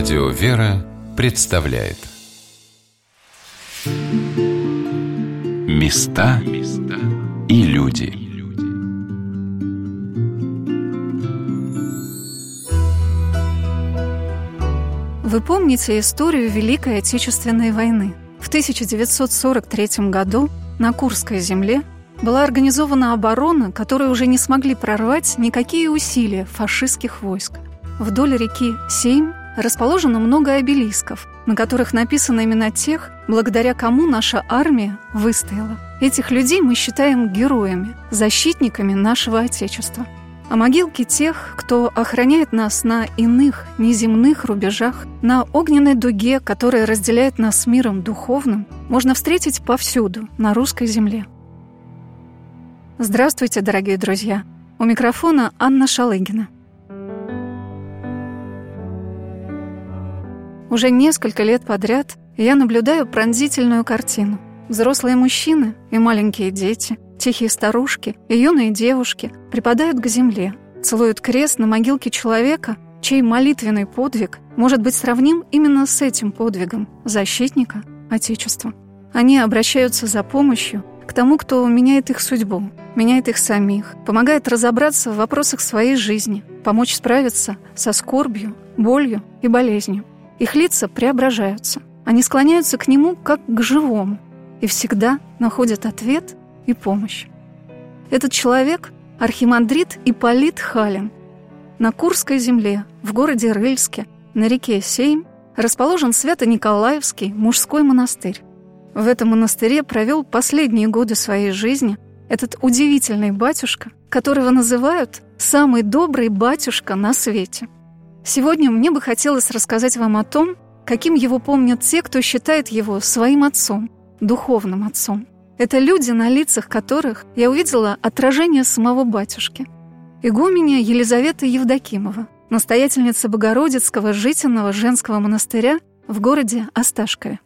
Радио «Вера» представляет Места и люди Вы помните историю Великой Отечественной войны? В 1943 году на Курской земле была организована оборона, которую уже не смогли прорвать никакие усилия фашистских войск. Вдоль реки Сейм расположено много обелисков, на которых написаны имена тех, благодаря кому наша армия выстояла. Этих людей мы считаем героями, защитниками нашего Отечества. А могилки тех, кто охраняет нас на иных, неземных рубежах, на огненной дуге, которая разделяет нас с миром духовным, можно встретить повсюду, на русской земле. Здравствуйте, дорогие друзья! У микрофона Анна Шалыгина – Уже несколько лет подряд я наблюдаю пронзительную картину. Взрослые мужчины и маленькие дети, тихие старушки и юные девушки припадают к земле, целуют крест на могилке человека, чей молитвенный подвиг может быть сравним именно с этим подвигом защитника Отечества. Они обращаются за помощью к тому, кто меняет их судьбу, меняет их самих, помогает разобраться в вопросах своей жизни, помочь справиться со скорбью, болью и болезнью. Их лица преображаются. Они склоняются к нему как к живому и всегда находят ответ и помощь. Этот человек – архимандрит Ипполит Халин. На Курской земле, в городе Рыльске, на реке Сейм, расположен Свято-Николаевский мужской монастырь. В этом монастыре провел последние годы своей жизни этот удивительный батюшка, которого называют «самый добрый батюшка на свете». Сегодня мне бы хотелось рассказать вам о том, каким его помнят те, кто считает его своим отцом, духовным отцом. Это люди, на лицах которых я увидела отражение самого батюшки. Игуменя Елизавета Евдокимова, настоятельница Богородицкого жительного женского монастыря в городе Осташкове.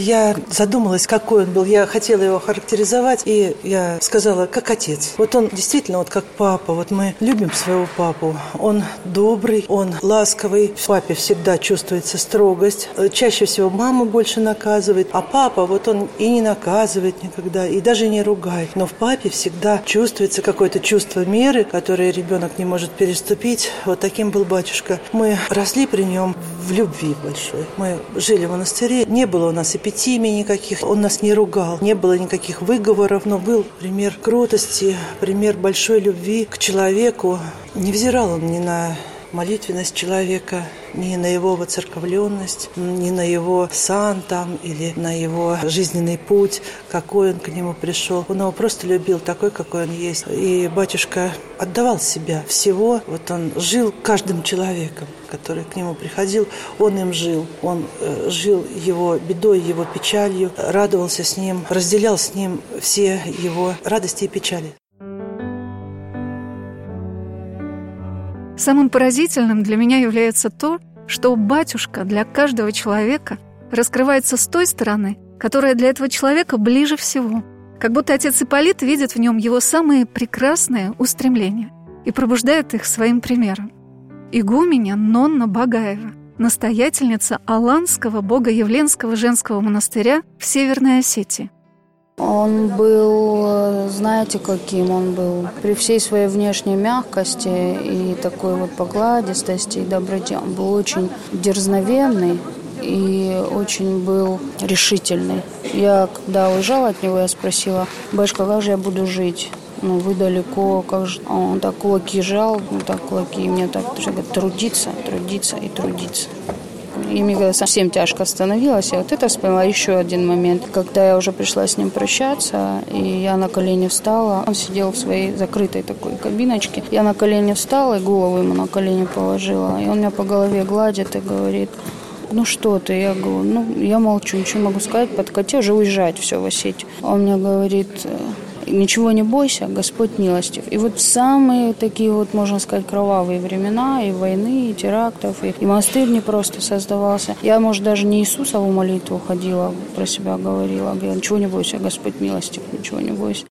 Я задумалась, какой он был. Я хотела его характеризовать, и я сказала, как отец. Вот он действительно вот как папа. Вот мы любим своего папу. Он добрый, он ласковый. В папе всегда чувствуется строгость. Чаще всего мама больше наказывает, а папа вот он и не наказывает никогда, и даже не ругает. Но в папе всегда чувствуется какое-то чувство меры, которое ребенок не может переступить. Вот таким был батюшка. Мы росли при нем в любви большой. Мы жили в монастыре. Не было у нас эпитимий никаких. Он нас не ругал. Не было никаких выговоров, но был пример кротости, пример большой любви к человеку. Не взирал он ни на молитвенность человека, ни на его воцерковленность, ни на его сан там или на его жизненный путь, какой он к нему пришел. Он его просто любил такой, какой он есть. И батюшка отдавал себя всего. Вот он жил каждым человеком, который к нему приходил. Он им жил. Он э, жил его бедой, его печалью, радовался с ним, разделял с ним все его радости и печали. Самым поразительным для меня является то, что батюшка для каждого человека раскрывается с той стороны, которая для этого человека ближе всего. Как будто отец Ипполит видит в нем его самые прекрасные устремления и пробуждает их своим примером. Игуменя Нонна Багаева, настоятельница Аланского богоявленского женского монастыря в Северной Осетии – он был, знаете, каким он был? При всей своей внешней мягкости и такой вот покладистости и доброте, он был очень дерзновенный и очень был решительный. Я, когда уезжала от него, я спросила, «Башка, как же я буду жить?» ну, вы далеко, как же... Он так кулаки жал, ну, так кулаки, и мне так трудиться, трудиться и трудиться. И мне совсем тяжко становилось. Я вот это вспомнила еще один момент, когда я уже пришла с ним прощаться, и я на колени встала. Он сидел в своей закрытой такой кабиночке. Я на колени встала и голову ему на колени положила. И он меня по голове гладит и говорит, ну что ты? Я говорю, ну я молчу, ничего не могу сказать, подкати, уже уезжать все в Осетию. Он мне говорит, ничего не бойся, Господь милостив. И вот в самые такие вот, можно сказать, кровавые времена и войны, и терактов, и, и монастырь не просто создавался. Я, может, даже не Иисусову молитву ходила, про себя говорила, говорила, ничего не бойся, Господь милостив, ничего не бойся.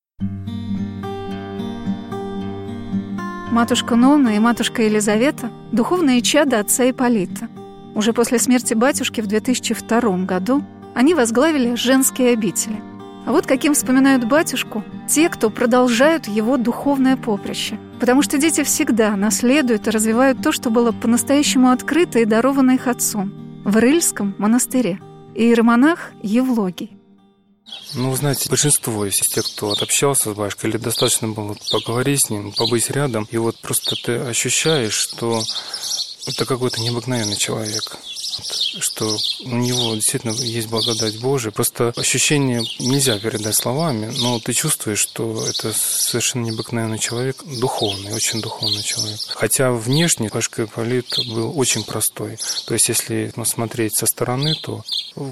Матушка Нона и матушка Елизавета – духовные чада отца Ипполита. Уже после смерти батюшки в 2002 году они возглавили женские обители. А вот каким вспоминают батюшку те, кто продолжают его духовное поприще. Потому что дети всегда наследуют и развивают то, что было по-настоящему открыто и даровано их отцом в Рыльском монастыре. Иеромонах Евлогий. Ну, знаете, большинство из тех, кто общался с батюшкой, или достаточно было поговорить с ним, побыть рядом, и вот просто ты ощущаешь, что это какой-то необыкновенный человек что у него действительно есть благодать Божия. Просто ощущение нельзя передать словами, но ты чувствуешь, что это совершенно необыкновенный человек, духовный, очень духовный человек. Хотя внешне Пашка Ипполит был очень простой. То есть, если смотреть со стороны, то,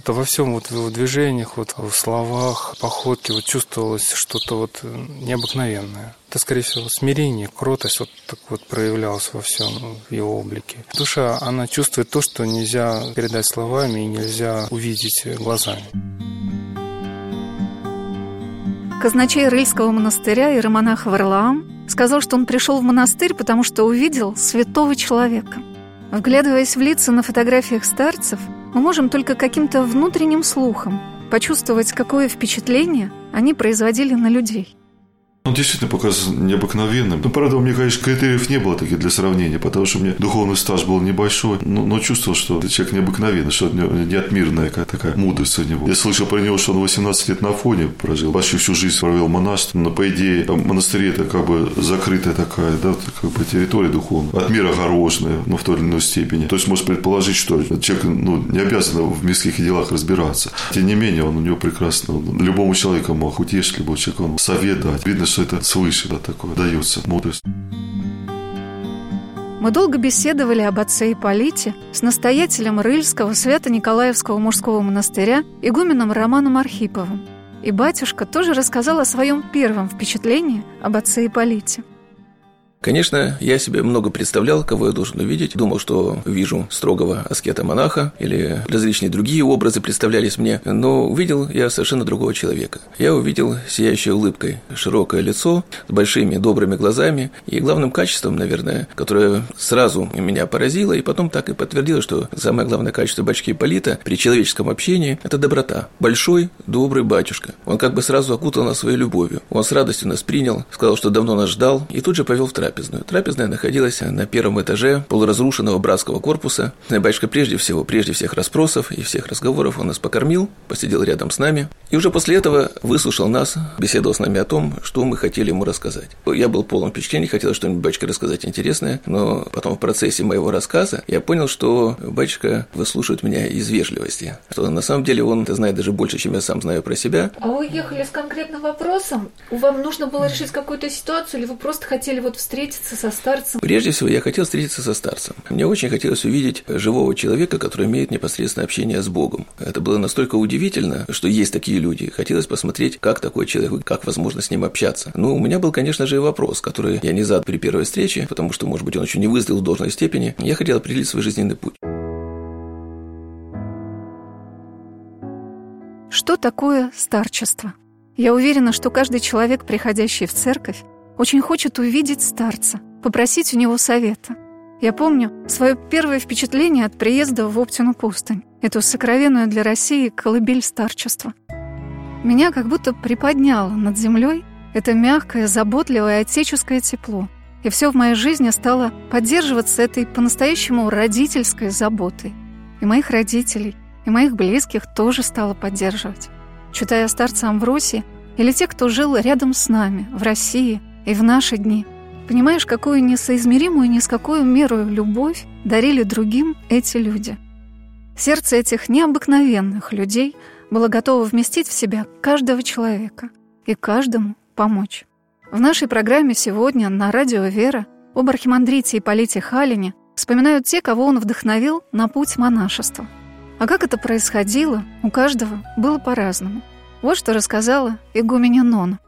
то во всем вот в его движениях, вот в словах, походке вот чувствовалось что-то вот необыкновенное. Это, скорее всего, смирение, кротость вот так вот проявлялась во всем в его облике. Душа, она чувствует то, что нельзя передать словами и нельзя увидеть глазами. Казначей Рыльского монастыря иеромонах Варлаам сказал, что он пришел в монастырь, потому что увидел святого человека. Вглядываясь в лица на фотографиях старцев, мы можем только каким-то внутренним слухом почувствовать, какое впечатление они производили на людей. Он действительно показался необыкновенным. Ну, правда, у меня, конечно, критериев не было таких для сравнения, потому что у меня духовный стаж был небольшой, но, но чувствовал, что этот человек необыкновенный, что него неотмирная такая мудрость у него. Я слышал про него, что он 18 лет на фоне прожил, почти всю жизнь провел монашество, но, по идее, монастырь это как бы закрытая такая, да, как бы территория духовная, от мира огороженная, но в той или иной степени. То есть, можно предположить, что человек ну, не обязан в мирских делах разбираться. Тем не менее, он у него прекрасно, любому человеку мог утешить, любому человеку он совет дать. Видно, что это свыше да, такое дается мудрость. Мы долго беседовали об отце Ипполите с настоятелем Рыльского Свято-Николаевского мужского монастыря игуменом Романом Архиповым. И батюшка тоже рассказал о своем первом впечатлении об отце Ипполите – Конечно, я себе много представлял, кого я должен увидеть. Думал, что вижу строгого аскета-монаха или различные другие образы представлялись мне, но увидел я совершенно другого человека. Я увидел сияющей улыбкой широкое лицо с большими добрыми глазами и главным качеством, наверное, которое сразу меня поразило и потом так и подтвердило, что самое главное качество батюшки Ипполита при человеческом общении – это доброта. Большой, добрый батюшка. Он как бы сразу окутал нас своей любовью. Он с радостью нас принял, сказал, что давно нас ждал и тут же повел в трапезу трапезную. Трапезная находилась на первом этаже полуразрушенного братского корпуса. Батюшка прежде всего, прежде всех расспросов и всех разговоров он нас покормил, посидел рядом с нами. И уже после этого выслушал нас, беседовал с нами о том, что мы хотели ему рассказать. Я был полон впечатлений, хотел что-нибудь батюшка рассказать интересное, но потом в процессе моего рассказа я понял, что батюшка выслушивает меня из вежливости, что на самом деле он знает даже больше, чем я сам знаю про себя. А вы ехали с конкретным вопросом? Вам нужно было решить какую-то ситуацию, или вы просто хотели вот встретиться встретиться со старцем? Прежде всего, я хотел встретиться со старцем. Мне очень хотелось увидеть живого человека, который имеет непосредственное общение с Богом. Это было настолько удивительно, что есть такие люди. Хотелось посмотреть, как такой человек, как возможно с ним общаться. Но у меня был, конечно же, и вопрос, который я не задал при первой встрече, потому что, может быть, он еще не вызрел в должной степени. Я хотел определить свой жизненный путь. Что такое старчество? Я уверена, что каждый человек, приходящий в церковь, очень хочет увидеть старца, попросить у него совета. Я помню свое первое впечатление от приезда в Оптину пустынь, эту сокровенную для России колыбель старчества. Меня как будто приподняло над землей это мягкое, заботливое отеческое тепло, и все в моей жизни стало поддерживаться этой по-настоящему родительской заботой. И моих родителей, и моих близких тоже стало поддерживать. Читая старца Амвросии, или те, кто жил рядом с нами, в России, и в наши дни. Понимаешь, какую несоизмеримую ни с какую меру любовь дарили другим эти люди. Сердце этих необыкновенных людей было готово вместить в себя каждого человека и каждому помочь. В нашей программе сегодня на радио «Вера» об архимандрите Ипполите Халине вспоминают те, кого он вдохновил на путь монашества. А как это происходило, у каждого было по-разному. Вот что рассказала игуменя Нона.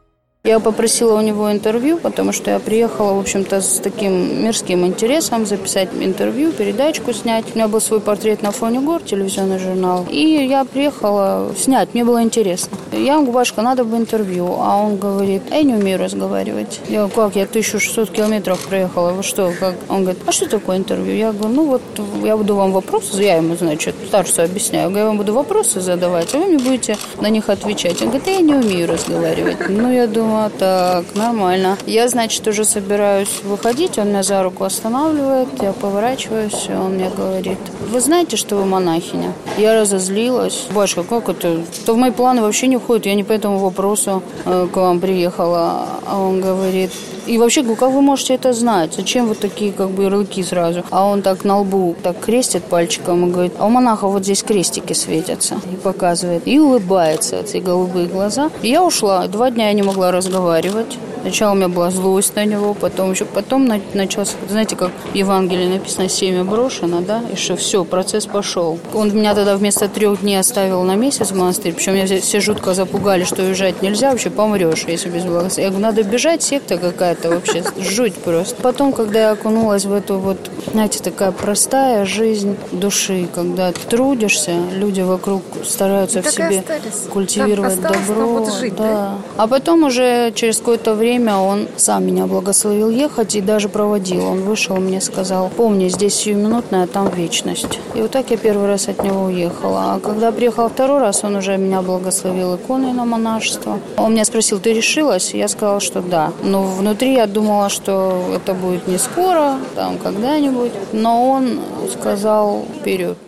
Я попросила у него интервью, потому что я приехала, в общем-то, с таким мирским интересом записать интервью, передачку снять. У меня был свой портрет на фоне гор, телевизионный журнал. И я приехала снять, мне было интересно. Я ему говорю, Башка, надо бы интервью. А он говорит, я не умею разговаривать. Я говорю, как, я 1600 километров проехала, вы что, как? Он говорит, а что такое интервью? Я говорю, ну вот, я буду вам вопросы, я ему, значит, старцу объясняю. Я вам буду вопросы задавать, а вы мне будете на них отвечать. Он говорит, я не умею разговаривать. Ну, я думаю, думаю, так, нормально. Я, значит, уже собираюсь выходить, он меня за руку останавливает, я поворачиваюсь, и он мне говорит, вы знаете, что вы монахиня? Я разозлилась. Башка, как это? То в мои планы вообще не входит, я не по этому вопросу э, к вам приехала. А он говорит, и вообще, как вы можете это знать? Зачем вот такие как бы ярлыки сразу? А он так на лбу так крестит пальчиком и говорит, а у монаха вот здесь крестики светятся. И показывает. И улыбается, эти голубые глаза. И я ушла. Два дня я не могла разговаривать. Сначала у меня была злость на него, потом еще потом начался, знаете, как в Евангелии написано, семя брошено, да, и что все, процесс пошел. Он меня тогда вместо трех дней оставил на месяц в монастырь, причем меня все жутко запугали, что уезжать нельзя, вообще помрешь, если без благословения. Я говорю, надо бежать, секта какая-то вообще, жуть просто. Потом, когда я окунулась в эту вот, знаете, такая простая жизнь души, когда трудишься, люди вокруг стараются в себе остались. культивировать добро. Жить, да. да. А потом уже через какое-то время время он сам меня благословил ехать и даже проводил. Он вышел, мне сказал, помни, здесь сиюминутная, а там вечность. И вот так я первый раз от него уехала. А когда приехала второй раз, он уже меня благословил иконой на монашество. Он меня спросил, ты решилась? Я сказала, что да. Но внутри я думала, что это будет не скоро, там когда-нибудь. Но он сказал вперед.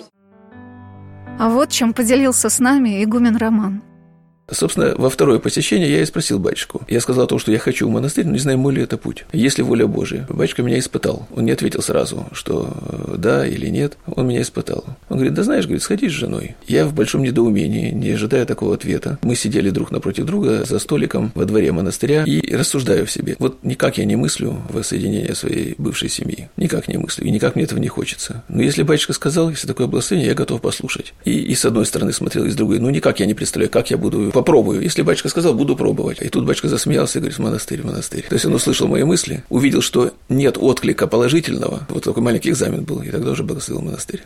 А вот чем поделился с нами игумен Роман. Собственно, во второе посещение я и спросил батюшку. Я сказал то, что я хочу в монастырь, но не знаю, мой ли это путь. Есть ли воля Божия? Батюшка меня испытал. Он не ответил сразу, что э, да или нет. Он меня испытал. Он говорит, да знаешь, говорит, сходи с женой. Я в большом недоумении, не ожидая такого ответа. Мы сидели друг напротив друга за столиком во дворе монастыря и рассуждаю в себе. Вот никак я не мыслю воссоединение своей бывшей семьи. Никак не мыслю. И никак мне этого не хочется. Но если батюшка сказал, если такое благословение, я готов послушать. И, и с одной стороны смотрел, и с другой. Ну, никак я не представляю, как я буду попробую. Если батюшка сказал, буду пробовать. И тут батюшка засмеялся и говорит, монастырь, монастырь. То есть он услышал мои мысли, увидел, что нет отклика положительного. Вот такой маленький экзамен был, и тогда уже благословил монастырь.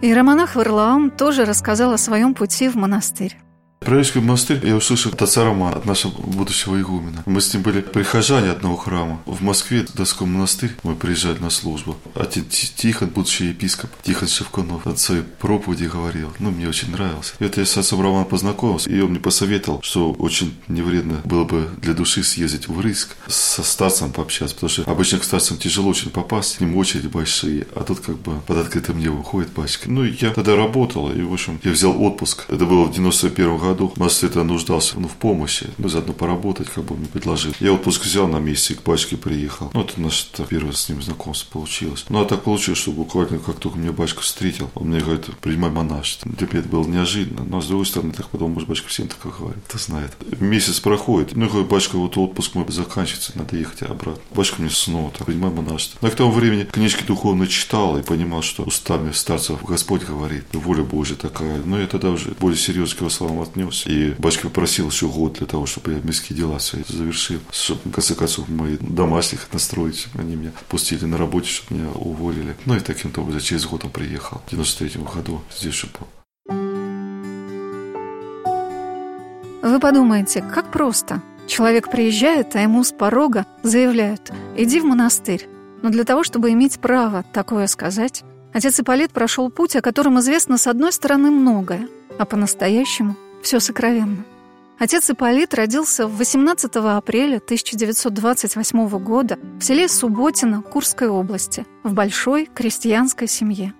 Иеромонах Варлаам тоже рассказал о своем пути в монастырь. Правительский монастырь я услышал от отца Романа, от нашего будущего игумена. Мы с ним были прихожане одного храма. В Москве, в Донской монастырь, мы приезжали на службу. Отец Тихон, будущий епископ, Тихон Шевкунов, от своей проповеди говорил. Ну, мне очень нравился. И вот я с отцом Романом познакомился, и он мне посоветовал, что очень невредно было бы для души съездить в Рыск, со старцем пообщаться, потому что обычно к старцам тяжело очень попасть, к ним очереди большие, а тут как бы под открытым небом ходит батюшка. Ну, я тогда работал, и, в общем, я взял отпуск. Это было в 91 году году нас это нуждался ну, в помощи, ну, заодно поработать, как бы мне предложил. Я отпуск взял на месте, к батюшке приехал. Ну, это наше первое с ним знакомство получилось. Ну, а так получилось, что буквально как только меня батюшка встретил, он мне говорит, принимай монашество. Для меня это было неожиданно, но с другой стороны, так потом, может, батюшка всем так говорит, кто знает. Месяц проходит, ну, говорит, батюшка, вот отпуск мой заканчивается, надо ехать обратно. Батюшка мне снова так, принимай монашество. Но к тому времени книжки духовно читал и понимал, что устами старцев Господь говорит, воля Божья такая. Но я тогда уже более серьезно к его словам отнес. И батюшка попросил еще год для того, чтобы я мирские дела свои завершил. Чтобы, в конце концов, мои домашних настроить, они меня пустили на работе, чтобы меня уволили. Ну и таким-то образом через год он приехал. В 93 году здесь же был. Вы подумаете, как просто. Человек приезжает, а ему с порога заявляют «иди в монастырь». Но для того, чтобы иметь право такое сказать, отец Ипполит прошел путь, о котором известно с одной стороны многое, а по-настоящему все сокровенно. Отец Ипполит родился 18 апреля 1928 года в селе Субботино Курской области в большой крестьянской семье.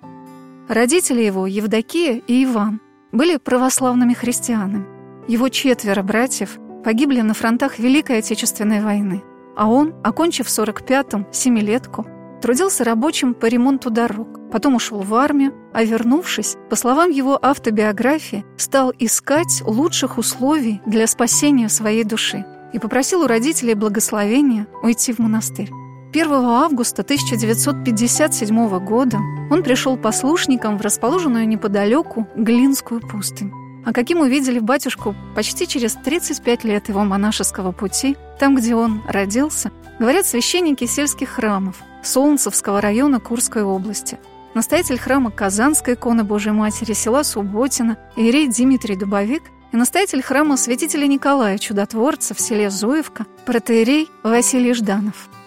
Родители его, Евдокия и Иван, были православными христианами. Его четверо братьев погибли на фронтах Великой Отечественной войны, а он, окончив в 45-м семилетку, трудился рабочим по ремонту дорог. Потом ушел в армию, а вернувшись, по словам его автобиографии, стал искать лучших условий для спасения своей души и попросил у родителей благословения уйти в монастырь. 1 августа 1957 года он пришел послушником в расположенную неподалеку Глинскую пустынь. а каким увидели батюшку почти через 35 лет его монашеского пути, там, где он родился, говорят священники сельских храмов Солнцевского района Курской области. Настоятель храма Казанской иконы Божьей Матери села Субботина, иерей Дмитрий Дубовик и настоятель храма святителя Николая Чудотворца в селе Зуевка, протеерей Василий Жданов –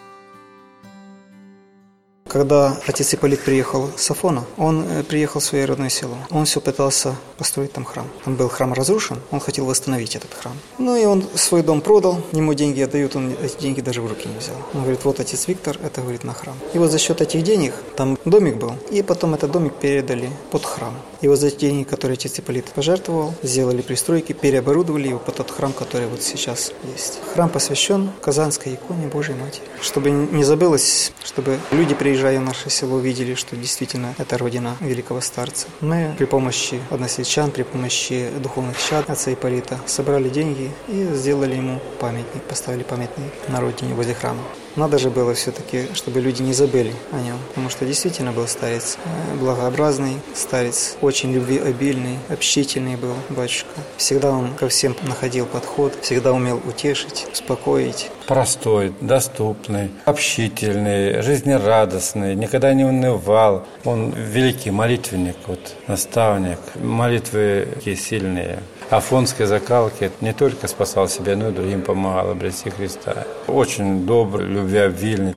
когда отец Ипполит приехал с Афона, он э, приехал в свое родное село. Он все пытался построить там храм. Там был храм разрушен, он хотел восстановить этот храм. Ну и он свой дом продал, ему деньги отдают, он эти деньги даже в руки не взял. Он говорит, вот отец Виктор, это говорит на храм. И вот за счет этих денег, там домик был, и потом этот домик передали под храм. И вот за эти деньги, которые отец Ипполит пожертвовал, сделали пристройки, переоборудовали его под тот храм, который вот сейчас есть. Храм посвящен Казанской иконе Божьей Матери. Чтобы не забылось, чтобы люди приезжали приезжая в наше село, видели, что действительно это родина великого старца. Мы при помощи односельчан, при помощи духовных чад отца Ипполита собрали деньги и сделали ему памятник, поставили памятник на родине возле храма. Надо же было все-таки, чтобы люди не забыли о нем, потому что действительно был старец э, благообразный, старец очень любвеобильный, общительный был батюшка. Всегда он ко всем находил подход, всегда умел утешить, успокоить. Простой, доступный, общительный, жизнерадостный, никогда не унывал. Он великий молитвенник, вот, наставник, молитвы такие сильные афонской закалки не только спасал себя, но и другим помогал обрести Христа. Очень добрый, любвеобильный.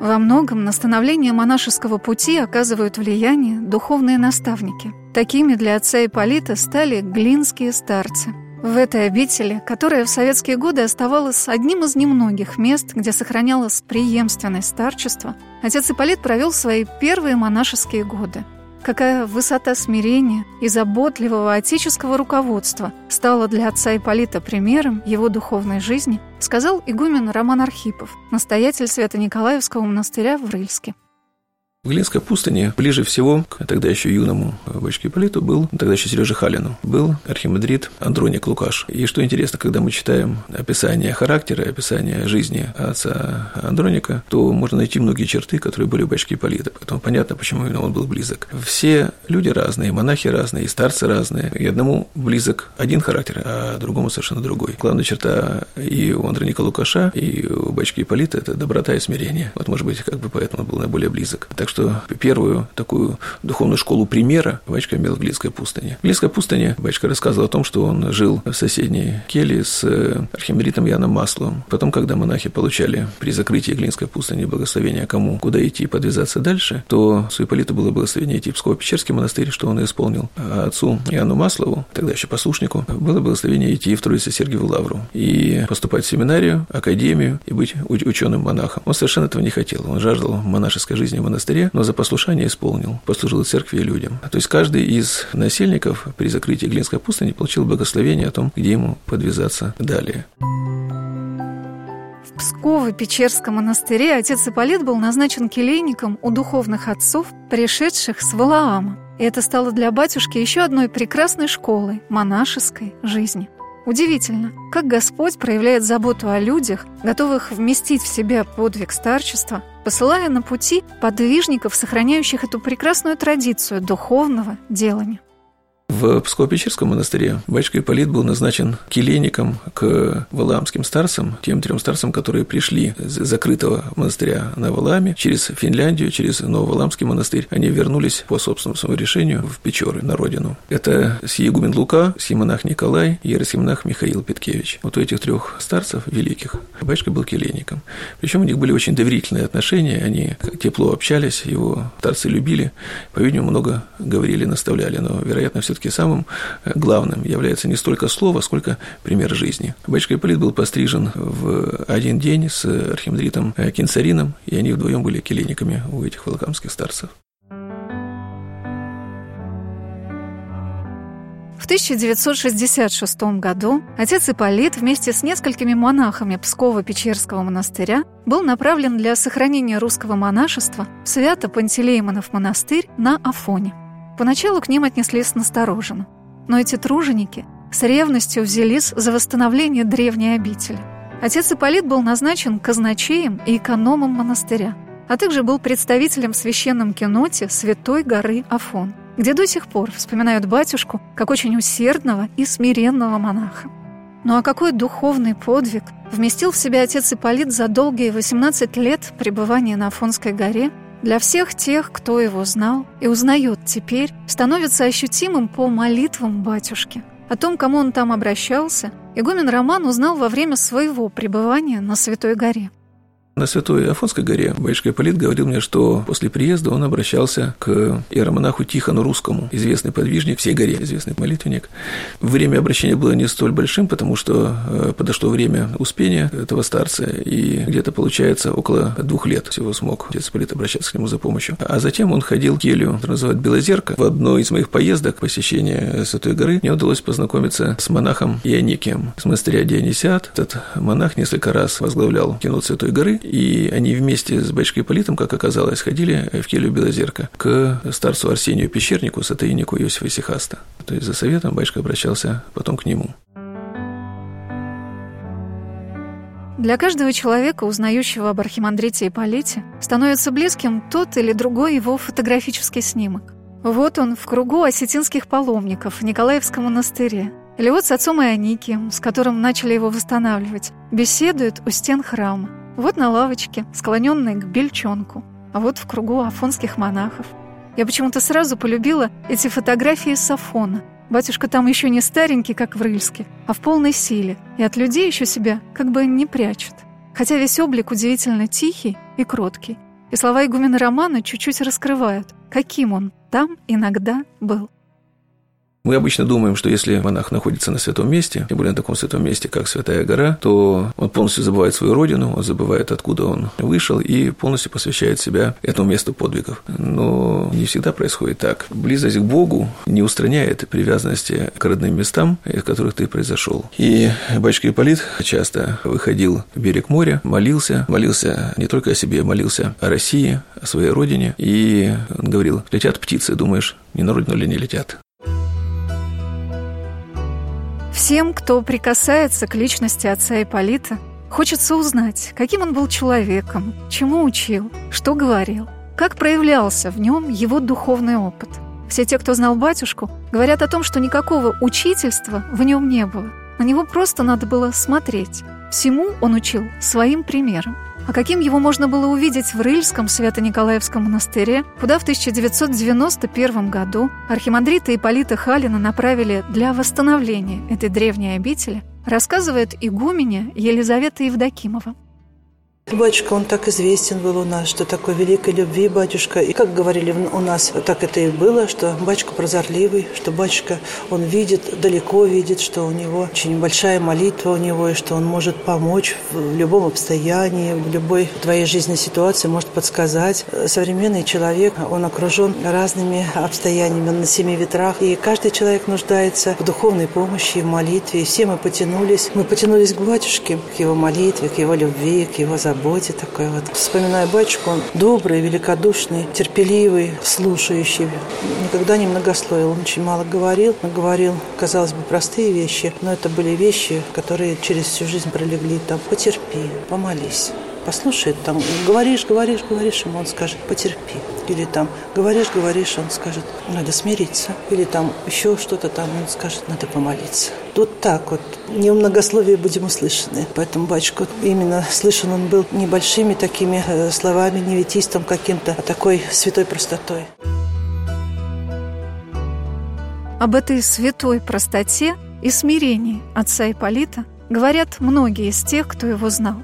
Во многом на становление монашеского пути оказывают влияние духовные наставники. Такими для отца Ипполита стали глинские старцы. В этой обители, которая в советские годы оставалась одним из немногих мест, где сохранялось преемственность старчества, отец Ипполит провел свои первые монашеские годы – Какая высота смирения и заботливого отеческого руководства стала для отца Ипполита примером его духовной жизни, сказал игумен Роман Архипов, настоятель Свято-Николаевского монастыря в Рыльске. В Глинской пустыне ближе всего к тогда еще юному батюшке Политу был, тогда еще Сереже Халину, был архимандрит Андроник Лукаш. И что интересно, когда мы читаем описание характера, описание жизни отца Андроника, то можно найти многие черты, которые были у батюшки Полита. Поэтому понятно, почему именно он был близок. Все люди разные, монахи разные, и старцы разные. И одному близок один характер, а другому совершенно другой. Главная черта и у Андроника Лукаша, и у батюшки Полита – это доброта и смирение. Вот, может быть, как бы поэтому он был наиболее близок. Так что что первую такую духовную школу примера батюшка имел в Глинской пустыне. В Глинской пустыне батюшка рассказывал о том, что он жил в соседней келье с э, архимандритом Яном Масловым. Потом, когда монахи получали при закрытии Глинской пустыни благословение кому куда идти и подвязаться дальше, то с Ипполиту было благословение идти в Псково-Печерский монастырь, что он и исполнил. А отцу Яну Маслову, тогда еще послушнику, было благословение идти в Троице Сергиеву Лавру и поступать в семинарию, академию и быть ученым монахом. Он совершенно этого не хотел. Он жаждал монашеской жизни в монастыре, но за послушание исполнил, послужил церкви и людям. То есть каждый из насельников при закрытии Глинской пустыни получил благословение о том, где ему подвязаться далее. В Псково-Печерском монастыре отец Ипполит был назначен келейником у духовных отцов, пришедших с Валаама. И это стало для батюшки еще одной прекрасной школой монашеской жизни. Удивительно, как Господь проявляет заботу о людях, готовых вместить в себя подвиг старчества, посылая на пути подвижников, сохраняющих эту прекрасную традицию духовного делания. В Псково-Печерском монастыре батюшка Ипполит был назначен келейником к валаамским старцам, тем трем старцам, которые пришли из закрытого монастыря на Валааме через Финляндию, через Нововаламский монастырь. Они вернулись по собственному своему решению в Печоры, на родину. Это сиегумен Лука, симонах Николай и еросимонах Михаил Петкевич. Вот у этих трех старцев великих батюшка был келейником. Причем у них были очень доверительные отношения, они тепло общались, его старцы любили, по-видимому, много говорили, наставляли, но, вероятно, все все-таки самым э, главным является не столько слово, сколько пример жизни. Батюшка Ипполит был пострижен в один день с архимандритом э, Кинцарином, и они вдвоем были келейниками у этих волокамских старцев. В 1966 году отец Ипполит вместе с несколькими монахами Псково-Печерского монастыря был направлен для сохранения русского монашества в Свято-Пантелеймонов монастырь на Афоне – Поначалу к ним отнеслись настороженно. Но эти труженики с ревностью взялись за восстановление древней обители. Отец Ипполит был назначен казначеем и экономом монастыря, а также был представителем в священном киноте Святой горы Афон. где до сих пор вспоминают батюшку как очень усердного и смиренного монаха. Ну а какой духовный подвиг вместил в себя отец Ипполит за долгие 18 лет пребывания на Афонской горе для всех тех, кто его знал и узнает теперь, становится ощутимым по молитвам батюшки. О том, кому он там обращался, игумен Роман узнал во время своего пребывания на Святой горе. На Святой Афонской горе батюшка Ипполит говорил мне, что после приезда он обращался к иеромонаху Тихону Русскому, известный подвижник всей горе, известный молитвенник. Время обращения было не столь большим, потому что э, подошло время успения этого старца, и где-то, получается, около двух лет всего смог отец Ипполит обращаться к нему за помощью. А затем он ходил к который называют Белозерка. В одной из моих поездок посещения Святой горы мне удалось познакомиться с монахом Ионикием с монастыря Дионисиат. Этот монах несколько раз возглавлял кино Святой горы, и они вместе с батюшкой Политом, как оказалось, ходили в келью Белозерка к старцу Арсению Пещернику, сатаинику Иосифа Сихаста. То есть за советом батюшка обращался потом к нему. Для каждого человека, узнающего об архимандрите Ипполите, становится близким тот или другой его фотографический снимок. Вот он в кругу осетинских паломников в Николаевском монастыре. Или вот с отцом Ионикием, с которым начали его восстанавливать, беседует у стен храма. Вот на лавочке, склоненной к бельчонку, а вот в кругу афонских монахов. Я почему-то сразу полюбила эти фотографии с Афона. Батюшка там еще не старенький, как в Рыльске, а в полной силе, и от людей еще себя как бы не прячет. Хотя весь облик удивительно тихий и кроткий. И слова игумена Романа чуть-чуть раскрывают, каким он там иногда был. Мы обычно думаем, что если монах находится на святом месте, тем более на таком святом месте, как Святая гора, то он полностью забывает свою родину, он забывает, откуда он вышел, и полностью посвящает себя этому месту подвигов. Но не всегда происходит так. Близость к Богу не устраняет привязанности к родным местам, из которых ты произошел. И батюшка Ипполит часто выходил в берег моря, молился, молился не только о себе, молился о России, о своей родине, и он говорил, летят птицы, думаешь, не на родину ли не летят? Всем, кто прикасается к личности отца Ипполита, хочется узнать, каким он был человеком, чему учил, что говорил, как проявлялся в нем его духовный опыт. Все те, кто знал батюшку, говорят о том, что никакого учительства в нем не было. На него просто надо было смотреть. Всему он учил своим примером. А каким его можно было увидеть в Рыльском Свято-Николаевском монастыре, куда в 1991 году архимандрита Ипполита Халина направили для восстановления этой древней обители, рассказывает игуменя Елизавета Евдокимова. Батюшка, он так известен был у нас, что такой великой любви батюшка. И как говорили у нас, так это и было, что батюшка прозорливый, что батюшка, он видит, далеко видит, что у него очень большая молитва у него, и что он может помочь в любом обстоянии, в любой твоей жизненной ситуации, может подсказать. Современный человек, он окружен разными обстояниями на семи ветрах, и каждый человек нуждается в духовной помощи, в молитве. И все мы потянулись, мы потянулись к батюшке, к его молитве, к его любви, к его заботе заботе такой вот. Вспоминая батюшку, он добрый, великодушный, терпеливый, слушающий. Никогда не многословил, он очень мало говорил. Он говорил, казалось бы, простые вещи, но это были вещи, которые через всю жизнь пролегли. Там, потерпи, помолись послушает, там, говоришь, говоришь, говоришь, ему он скажет, потерпи. Или там, говоришь, говоришь, он скажет, надо смириться. Или там еще что-то там, он скажет, надо помолиться. Вот так вот, не в многословии будем услышаны. Поэтому батюшка именно слышан он был небольшими такими э, словами, не ветистом каким-то, а такой святой простотой. Об этой святой простоте и смирении отца Ипполита говорят многие из тех, кто его знал.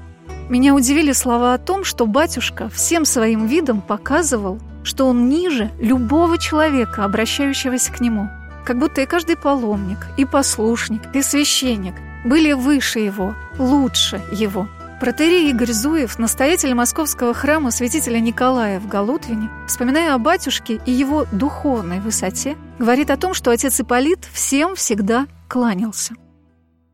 Меня удивили слова о том, что батюшка всем своим видом показывал, что он ниже любого человека, обращающегося к нему. Как будто и каждый паломник, и послушник, и священник были выше его, лучше его. Протерей Игорь Зуев, настоятель московского храма святителя Николая в Галутвине, вспоминая о батюшке и его духовной высоте, говорит о том, что отец Ипполит всем всегда кланялся.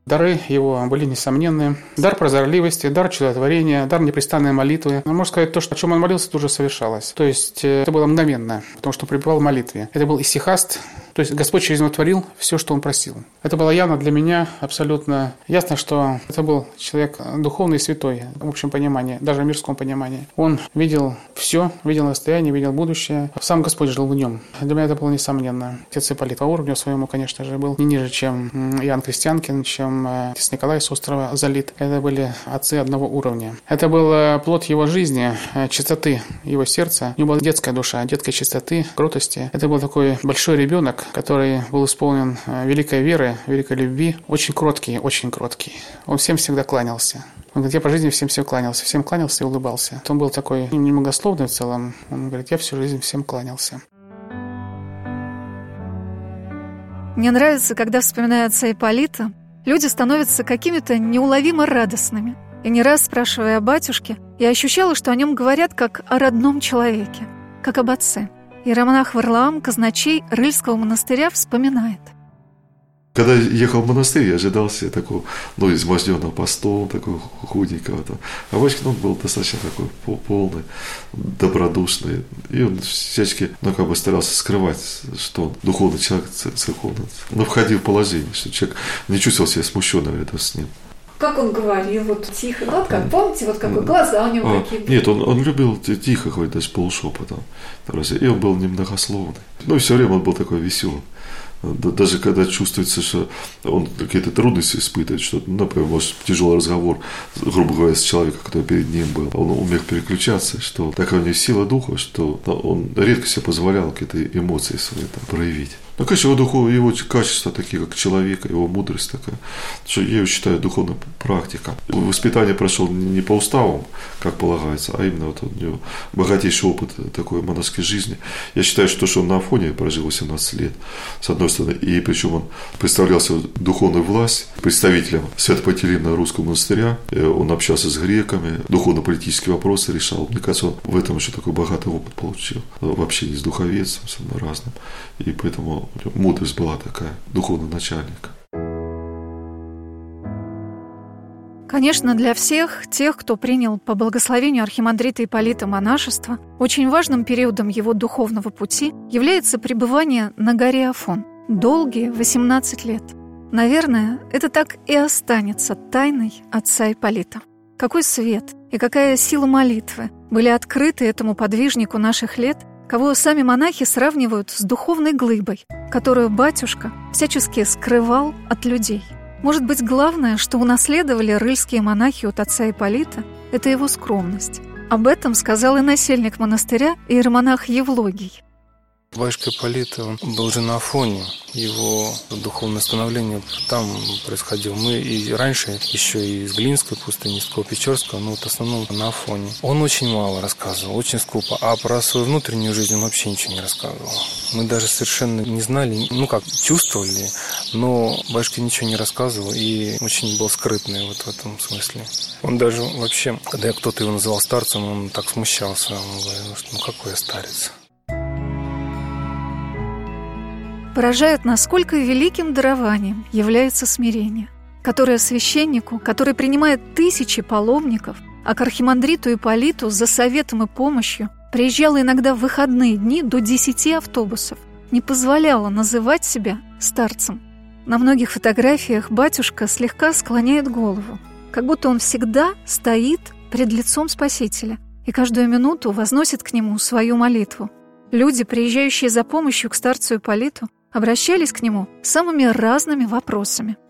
Дары его были несомненные. Дар прозорливости, дар чудотворения, дар непрестанной молитвы. Но можно сказать, то, что, о чем он молился, тоже совершалось. То есть э, это было мгновенно, потому что он пребывал в молитве. Это был исихаст, То есть Господь через него творил все, что он просил. Это было явно для меня абсолютно ясно, что это был человек духовный и святой, в общем понимании, даже в мирском понимании. Он видел все, видел настояние, видел будущее. Сам Господь жил в нем. Для меня это было несомненно. Отец Ипполит по уровню своему, конечно же, был не ниже, чем Иоанн Крестьянкин, чем э, отец Николай с острова Залит. Это были отцы одного уровня. Это был э, плод его жизни, э, чистоты его сердца. У него была детская душа, детской чистоты, кротости. Это был такой большой ребенок, который был исполнен великой веры, великой любви. Очень кроткий, очень кроткий. Он всем всегда кланялся. Он говорит, я по жизни всем всем кланялся, всем кланялся и улыбался. Он был такой немногословный в целом. Он говорит, я всю жизнь всем кланялся. Мне нравится, когда, вспоминая отца Ипполита, люди становятся какими-то неуловимо радостными. И не раз спрашивая о батюшке, я ощущала, что о нем говорят как о родном человеке, как об отце. И романах Варлаам, казначей Рыльского монастыря, вспоминает – когда ехал в монастырь, я ожидал себе такого, ну, изможденного постом, такого худенького. Там. А Вачкин, он был достаточно такой полный, добродушный. И он всячески, ну, как бы старался скрывать, что он духовный человек, церковный. Но входил в положение, что человек не чувствовал себя смущенным рядом с ним. Как он говорил, вот тихо, ну, вот как, помните, вот какой глаза у него а, были? Нет, он, он любил тихо говорить, даже полушепотом. И он был немногословный. Ну, все время он был такой веселый даже когда чувствуется, что он какие-то трудности испытывает, что, например, может, тяжелый разговор, грубо говоря, с человеком, который перед ним был, он умеет переключаться, что такая у него сила духа, что он редко себе позволял какие-то эмоции свои там, проявить. Ну, конечно, его, духов, его качества такие, как человека, его мудрость такая, что я ее считаю духовной практика. Воспитание прошел не по уставам, как полагается, а именно вот у него богатейший опыт такой монашеской жизни. Я считаю, что, то, что он на Афоне прожил 18 лет, с одной стороны, и причем он представлял свою духовную власть представителем Свято-Патерина русского монастыря, э, он общался с греками, духовно-политические вопросы решал. Мне кажется, он в этом еще такой богатый опыт получил, в общении с духовецом, с разным. И поэтому мудрость была такая, духовный начальник. Конечно, для всех тех, кто принял по благословению архимандрита Ипполита монашество, очень важным периодом его духовного пути является пребывание на горе Афон. Долгие 18 лет. Наверное, это так и останется тайной отца Ипполита. Какой свет и какая сила молитвы были открыты этому подвижнику наших лет кого сами монахи сравнивают с духовной глыбой, которую батюшка всячески скрывал от людей. Может быть, главное, что унаследовали рыльские монахи от отца Ипполита, это его скромность. Об этом сказал и насельник монастыря иеромонах Евлогий. Батюшка Ипполит был же на Афоне, его духовное становление там происходило. Мы и раньше, еще и из Глинской пустыни, из Печорского, но вот в основном на Афоне. Он очень мало рассказывал, очень скупо, а про свою внутреннюю жизнь он вообще ничего не рассказывал. Мы даже совершенно не знали, ну как, чувствовали, но батюшка ничего не рассказывал и очень был скрытный вот в этом смысле. Он даже вообще, когда кто-то его называл старцем, он так смущался, он говорил, что ну какой я старец. Поражает, насколько великим дарованием является смирение, которое священнику, который принимает тысячи паломников, а к архимандриту Ипполиту за советом и помощью приезжало иногда в выходные дни до десяти автобусов, не позволяло называть себя старцем. На многих фотографиях батюшка слегка склоняет голову, как будто он всегда стоит пред лицом Спасителя и каждую минуту возносит к нему свою молитву. Люди, приезжающие за помощью к старцу Ипполиту, обращались к нему самыми разными вопросами –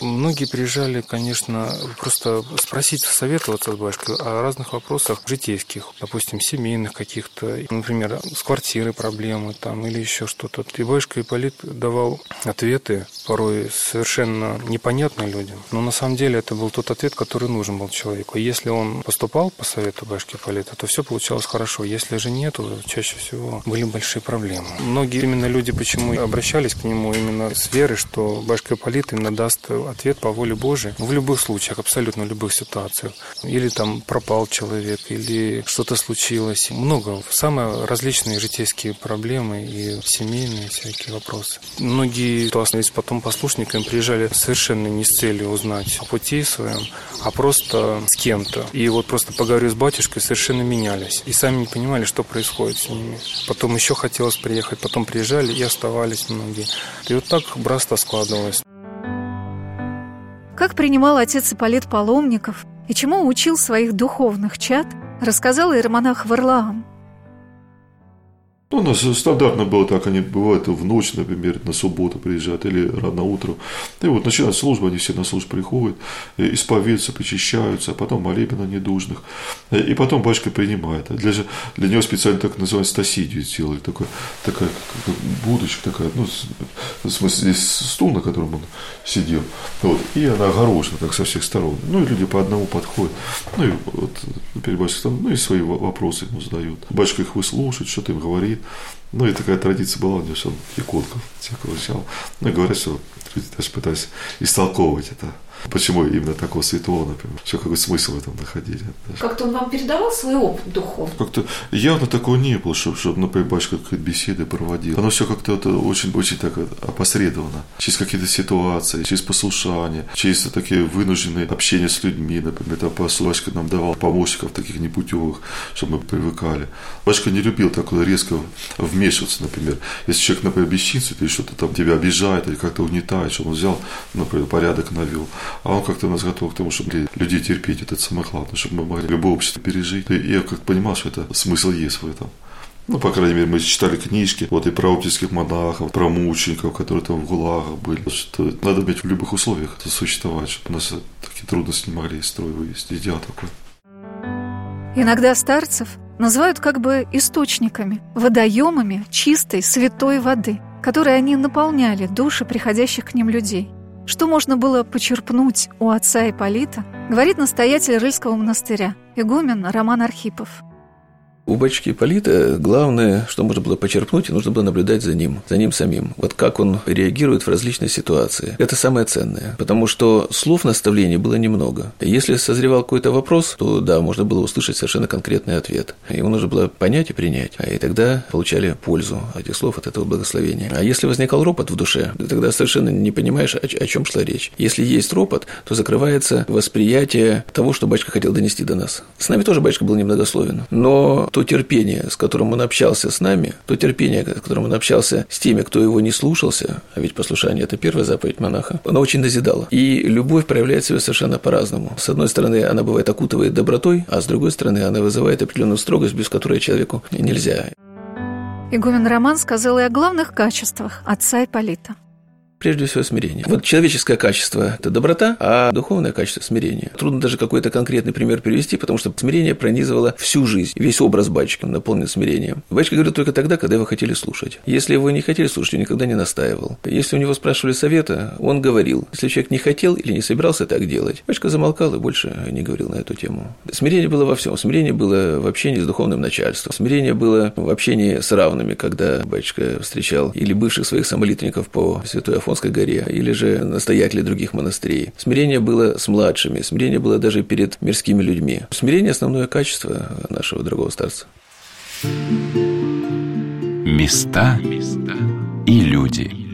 Многие приезжали, конечно, просто спросить, советоваться с бабушкой о разных вопросах житейских, допустим, семейных каких-то, например, с квартирой проблемы там или еще что-то. И бабушка Ипполит давал ответы, порой совершенно непонятные людям, но на самом деле это был тот ответ, который нужен был человеку. Если он поступал по совету бабушки Ипполита, то все получалось хорошо. Если же нет, то чаще всего были большие проблемы. Многие именно люди почему обращались к нему именно с верой, что бабушка Ипполит именно даст ответ по воле Божией в любых случаях, абсолютно в любых ситуациях. Или там пропал человек, или что-то случилось. Много. Самые различные житейские проблемы и семейные всякие вопросы. Многие, кто остались потом послушниками, приезжали совершенно не с целью узнать о пути своем, а просто с кем-то. И вот просто поговорив с батюшкой, совершенно менялись. И сами не понимали, что происходит с ними. Потом еще хотелось приехать, потом приезжали и оставались многие. И вот так братство складывалось. Как принимал отец Ипполит паломников и чему учил своих духовных чад, рассказал иеромонах Варлаам – ну, у нас стандартно было так, они бывают в ночь, например, на субботу приезжают или рано утром. И вот начинается служба, они все на службу приходят, исповедуются, причащаются, а потом молебен на недужных. И потом батюшка принимает. Для, для него специально так называемый стасидию сделали, такой, такая как будочка такая, ну, в смысле, здесь стул, на котором он сидел, вот, и она огорожена так со всех сторон. Ну, и люди по одному подходят, ну, и вот, перед батюшкой, ну, и свои вопросы ему задают. Батюшка их выслушает, что-то им говорит, ну, и такая традиция была у него, что он икотков всякого взял. Ну, и говорят, что люди даже пытались истолковывать это Почему именно такого святого, например? Все какой смысл в этом находили? Как-то он вам передавал свой опыт духовный? Как-то явно такого не было, чтобы, чтобы например, батюшка какие-то беседы проводил. Оно все как-то это очень, очень так опосредованно. Через какие-то ситуации, через послушание, через такие вынужденные общения с людьми, например, там батюшка нам давал помощников таких непутевых, чтобы мы привыкали. Батюшка не любил так резко вмешиваться, например. Если человек, например, бесчинствует или что-то там тебя обижает или как-то угнетает, чтобы он взял, например, порядок навел. А он как-то нас готовил к тому, чтобы людей терпеть, это самое главное, чтобы мы могли любое общество пережить. И я как понимал, что это смысл есть в этом. Ну, по крайней мере, мы читали книжки, вот и про оптических монахов, про мучеников, которые там в ГУЛАГах были, что надо иметь в любых условиях существовать, чтобы нас такие трудности не могли из строя вывести. Идеал такой. Иногда старцев называют как бы источниками, водоемами чистой, святой воды, которой они наполняли души приходящих к ним людей. Что можно было почерпнуть у отца Ипполита, говорит настоятель Рыльского монастыря, игумен Роман Архипов. У батюшки Полита главное, что можно было почерпнуть, нужно было наблюдать за ним, за ним самим. Вот как он реагирует в различные ситуации. Это самое ценное, потому что слов наставлений было немного. Если созревал какой-то вопрос, то да, можно было услышать совершенно конкретный ответ. Его нужно было понять и принять. И тогда получали пользу этих слов, от этого благословения. А если возникал ропот в душе, ты тогда совершенно не понимаешь, о, о чем шла речь. Если есть ропот, то закрывается восприятие того, что батюшка хотел донести до нас. С нами тоже батюшка был немногословен, но то терпение, с которым он общался с нами, то терпение, с которым он общался с теми, кто его не слушался, а ведь послушание – это первая заповедь монаха, оно очень назидало. И любовь проявляет себя совершенно по-разному. С одной стороны, она бывает окутывает добротой, а с другой стороны, она вызывает определенную строгость, без которой человеку нельзя. Игумен Роман сказал и о главных качествах отца Ипполита – Прежде всего смирение. Вот человеческое качество – это доброта, а духовное качество – смирение. Трудно даже какой-то конкретный пример привести, потому что смирение пронизывало всю жизнь. Весь образ батюшки наполнен смирением. Батюшка говорил только тогда, когда вы хотели слушать. Если вы не хотели слушать, он никогда не настаивал. Если у него спрашивали совета, он говорил. Если человек не хотел или не собирался так делать, батюшка замолкал и больше не говорил на эту тему. Смирение было во всем. Смирение было в общении с духовным начальством. Смирение было в общении с равными, когда батюшка встречал или бывших своих самолитников по святой Афонской горе, или же настоятели других монастырей. Смирение было с младшими, смирение было даже перед мирскими людьми. Смирение – основное качество нашего дорогого старца. Места и люди –